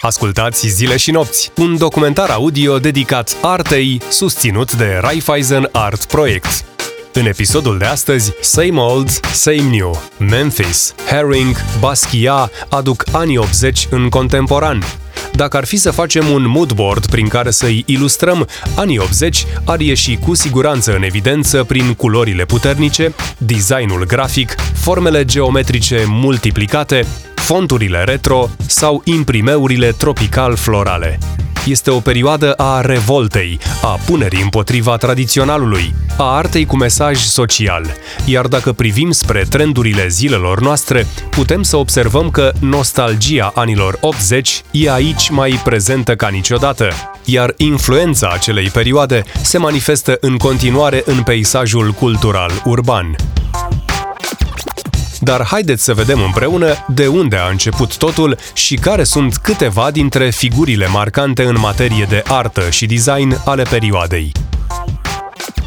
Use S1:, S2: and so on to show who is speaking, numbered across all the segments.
S1: Ascultați Zile și Nopți, un documentar audio dedicat artei, susținut de Raiffeisen Art Project. În episodul de astăzi, Same Old, Same New, Memphis, Herring, Basquiat aduc anii 80 în contemporan. Dacă ar fi să facem un moodboard prin care să-i ilustrăm, anii 80 ar ieși cu siguranță în evidență prin culorile puternice, designul grafic, formele geometrice multiplicate, fonturile retro sau imprimeurile tropical-florale. Este o perioadă a revoltei, a punerii împotriva tradiționalului, a artei cu mesaj social. Iar dacă privim spre trendurile zilelor noastre, putem să observăm că nostalgia anilor 80 e aici mai prezentă ca niciodată, iar influența acelei perioade se manifestă în continuare în peisajul cultural urban. Dar haideți să vedem împreună de unde a început totul și care sunt câteva dintre figurile marcante în materie de artă și design ale perioadei.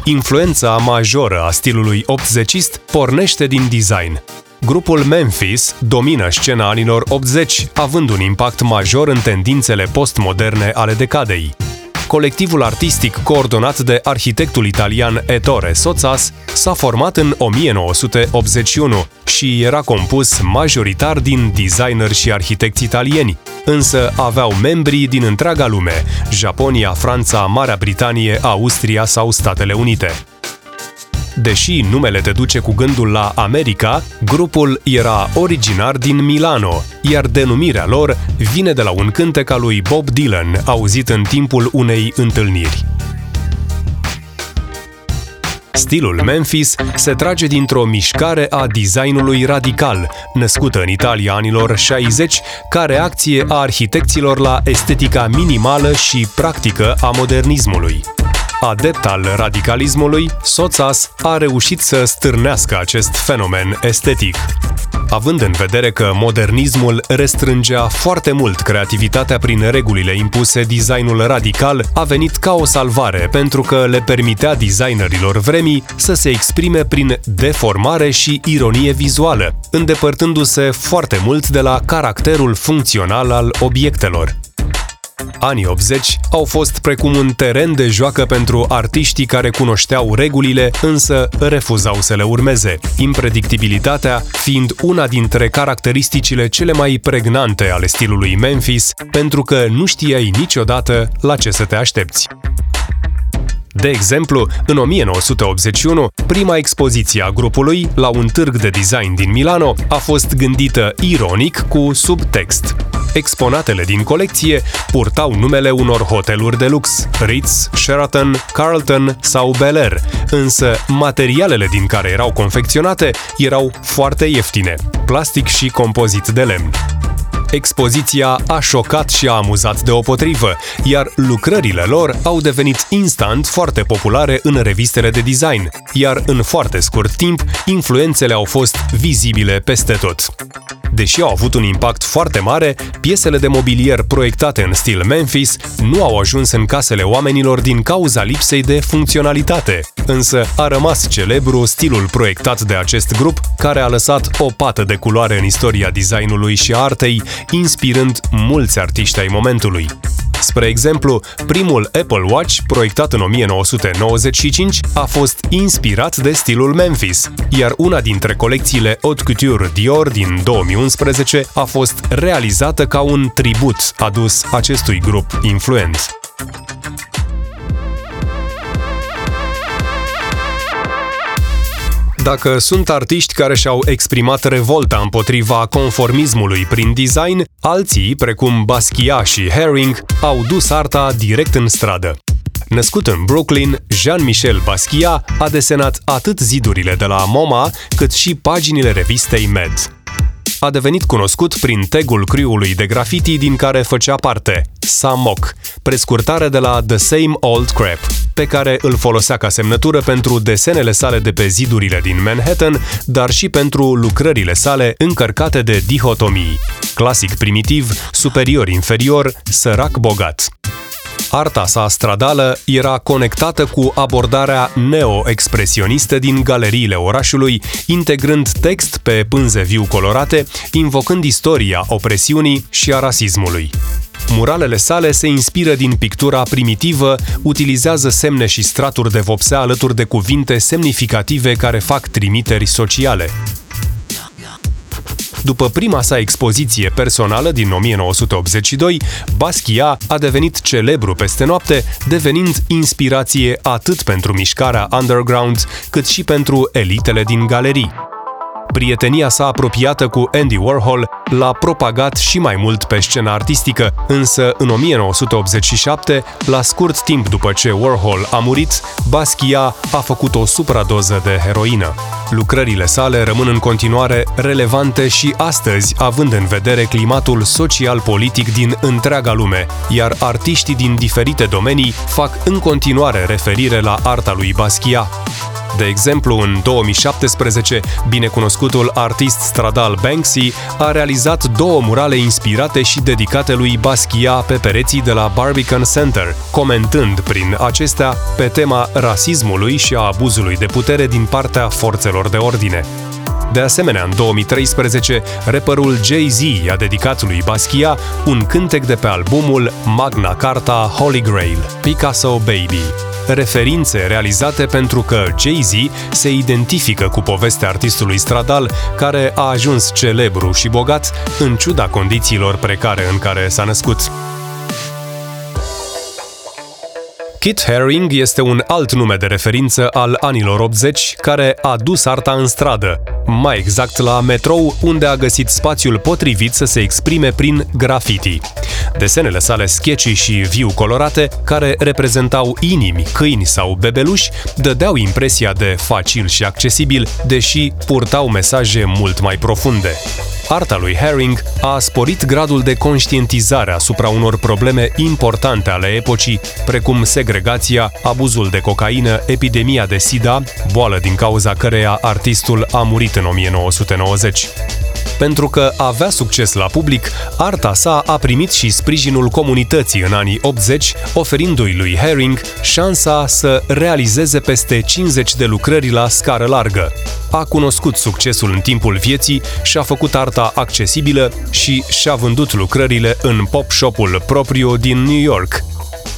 S1: Influența majoră a stilului 80 pornește din design. Grupul Memphis domină scena anilor 80, având un impact major în tendințele postmoderne ale decadei colectivul artistic coordonat de arhitectul italian Ettore Sozzas s-a format în 1981 și era compus majoritar din designeri și arhitecți italieni, însă aveau membri din întreaga lume, Japonia, Franța, Marea Britanie, Austria sau Statele Unite. Deși numele te duce cu gândul la America, grupul era originar din Milano, iar denumirea lor vine de la un cântec al lui Bob Dylan, auzit în timpul unei întâlniri. Stilul Memphis se trage dintr-o mișcare a designului radical, născută în Italia anilor 60, ca reacție a arhitecților la estetica minimală și practică a modernismului. Adept al radicalismului, Soțas a reușit să stârnească acest fenomen estetic. Având în vedere că modernismul restrângea foarte mult creativitatea prin regulile impuse, designul radical a venit ca o salvare pentru că le permitea designerilor vremii să se exprime prin deformare și ironie vizuală, îndepărtându-se foarte mult de la caracterul funcțional al obiectelor. Anii 80 au fost precum un teren de joacă pentru artiștii care cunoșteau regulile, însă refuzau să le urmeze, impredictibilitatea fiind una dintre caracteristicile cele mai pregnante ale stilului Memphis, pentru că nu știai niciodată la ce să te aștepți. De exemplu, în 1981, prima expoziție a grupului la un târg de design din Milano a fost gândită ironic cu subtext. Exponatele din colecție purtau numele unor hoteluri de lux, Ritz, Sheraton, Carlton sau Bel Air, însă materialele din care erau confecționate erau foarte ieftine, plastic și compozit de lemn. Expoziția a șocat și a amuzat deopotrivă, iar lucrările lor au devenit instant foarte populare în revistele de design, iar în foarte scurt timp, influențele au fost vizibile peste tot. Deși au avut un impact foarte mare, piesele de mobilier proiectate în stil Memphis nu au ajuns în casele oamenilor din cauza lipsei de funcționalitate. Însă a rămas celebru stilul proiectat de acest grup, care a lăsat o pată de culoare în istoria designului și artei, inspirând mulți artiști ai momentului. Spre exemplu, primul Apple Watch, proiectat în 1995, a fost inspirat de stilul Memphis, iar una dintre colecțiile Haute Couture Dior din 2011 a fost realizată ca un tribut adus acestui grup influent. Dacă sunt artiști care și-au exprimat revolta împotriva conformismului prin design, alții, precum Basquiat și Herring, au dus arta direct în stradă. Născut în Brooklyn, Jean-Michel Basquiat a desenat atât zidurile de la MoMA, cât și paginile revistei Med a devenit cunoscut prin tagul crew-ului de graffiti din care făcea parte, Samok, prescurtare de la The Same Old Crap, pe care îl folosea ca semnătură pentru desenele sale de pe zidurile din Manhattan, dar și pentru lucrările sale încărcate de dihotomii. Clasic primitiv, superior-inferior, sărac-bogat. Arta sa stradală era conectată cu abordarea neo-expresionistă din galeriile orașului, integrând text pe pânze viu colorate, invocând istoria opresiunii și a rasismului. Muralele sale se inspiră din pictura primitivă, utilizează semne și straturi de vopsea alături de cuvinte semnificative care fac trimiteri sociale. După prima sa expoziție personală din 1982, Basquiat a devenit celebru peste noapte, devenind inspirație atât pentru mișcarea underground, cât și pentru elitele din galerii. Prietenia sa apropiată cu Andy Warhol l-a propagat și mai mult pe scena artistică, însă în 1987, la scurt timp după ce Warhol a murit, Basquiat a făcut o supradoză de heroină. Lucrările sale rămân în continuare relevante și astăzi, având în vedere climatul social-politic din întreaga lume, iar artiștii din diferite domenii fac în continuare referire la arta lui Basquiat. De exemplu, în 2017, binecunoscutul artist stradal Banksy a realizat două murale inspirate și dedicate lui Basquiat pe pereții de la Barbican Center, comentând prin acestea pe tema rasismului și a abuzului de putere din partea forțelor de ordine. De asemenea, în 2013, rapperul Jay-Z a dedicat lui Basquiat un cântec de pe albumul Magna Carta Holy Grail, Picasso Baby referințe realizate pentru că Jay-Z se identifică cu povestea artistului stradal care a ajuns celebru și bogat în ciuda condițiilor precare în care s-a născut. Kit Haring este un alt nume de referință al anilor 80 care a dus arta în stradă, mai exact la metrou, unde a găsit spațiul potrivit să se exprime prin graffiti. Desenele sale sketchy și viu colorate, care reprezentau inimi, câini sau bebeluși, dădeau impresia de facil și accesibil, deși purtau mesaje mult mai profunde. Arta lui Herring a sporit gradul de conștientizare asupra unor probleme importante ale epocii, precum segregația, abuzul de cocaină, epidemia de SIDA, boală din cauza căreia artistul a murit în 1990. Pentru că avea succes la public, arta sa a primit și sprijinul comunității în anii 80, oferindu-i lui Herring șansa să realizeze peste 50 de lucrări la scară largă. A cunoscut succesul în timpul vieții și a făcut arta accesibilă și și-a vândut lucrările în pop shop-ul propriu din New York,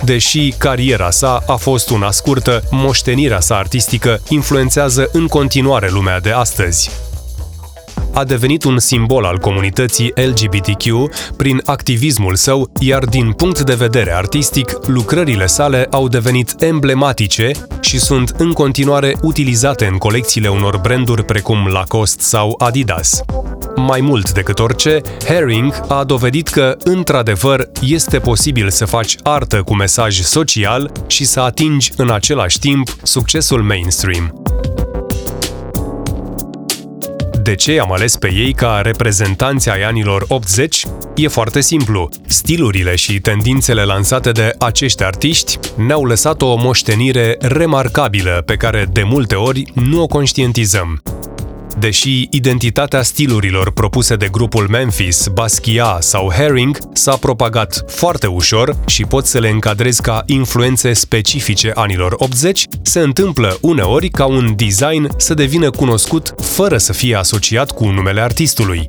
S1: Deși cariera sa a fost una scurtă, moștenirea sa artistică influențează în continuare lumea de astăzi a devenit un simbol al comunității LGBTQ prin activismul său, iar din punct de vedere artistic, lucrările sale au devenit emblematice și sunt în continuare utilizate în colecțiile unor branduri precum Lacoste sau Adidas. Mai mult decât orice, Herring a dovedit că, într-adevăr, este posibil să faci artă cu mesaj social și să atingi în același timp succesul mainstream. De ce am ales pe ei ca reprezentanți ai anilor 80? E foarte simplu. Stilurile și tendințele lansate de acești artiști ne-au lăsat o moștenire remarcabilă pe care de multe ori nu o conștientizăm. Deși identitatea stilurilor propuse de grupul Memphis, Basquiat sau Herring s-a propagat foarte ușor și pot să le încadrez ca influențe specifice anilor 80, se întâmplă uneori ca un design să devină cunoscut fără să fie asociat cu numele artistului.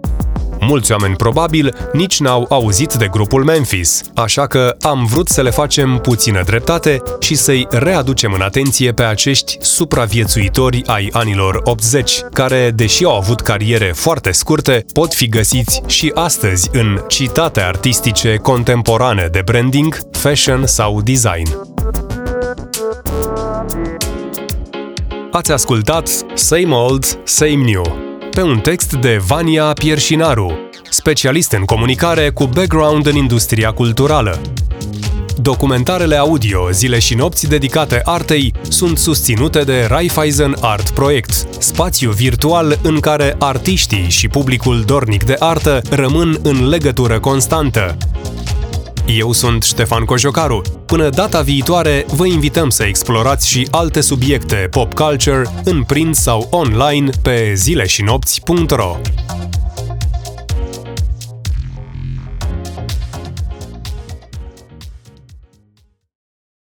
S1: Mulți oameni probabil nici n-au auzit de grupul Memphis, așa că am vrut să le facem puțină dreptate și să-i readucem în atenție pe acești supraviețuitori ai anilor 80, care, deși au avut cariere foarte scurte, pot fi găsiți și astăzi în citate artistice contemporane de branding, fashion sau design. Ați ascultat Same Old, Same New pe un text de Vania Pierșinaru, specialist în comunicare cu background în industria culturală. Documentarele audio Zile și nopți dedicate artei sunt susținute de Raiffeisen Art Project, spațiu virtual în care artiștii și publicul dornic de artă rămân în legătură constantă. Eu sunt Ștefan Cojocaru. Până data viitoare, vă invităm să explorați și alte subiecte pop culture în print sau online pe zileșinopți.ro.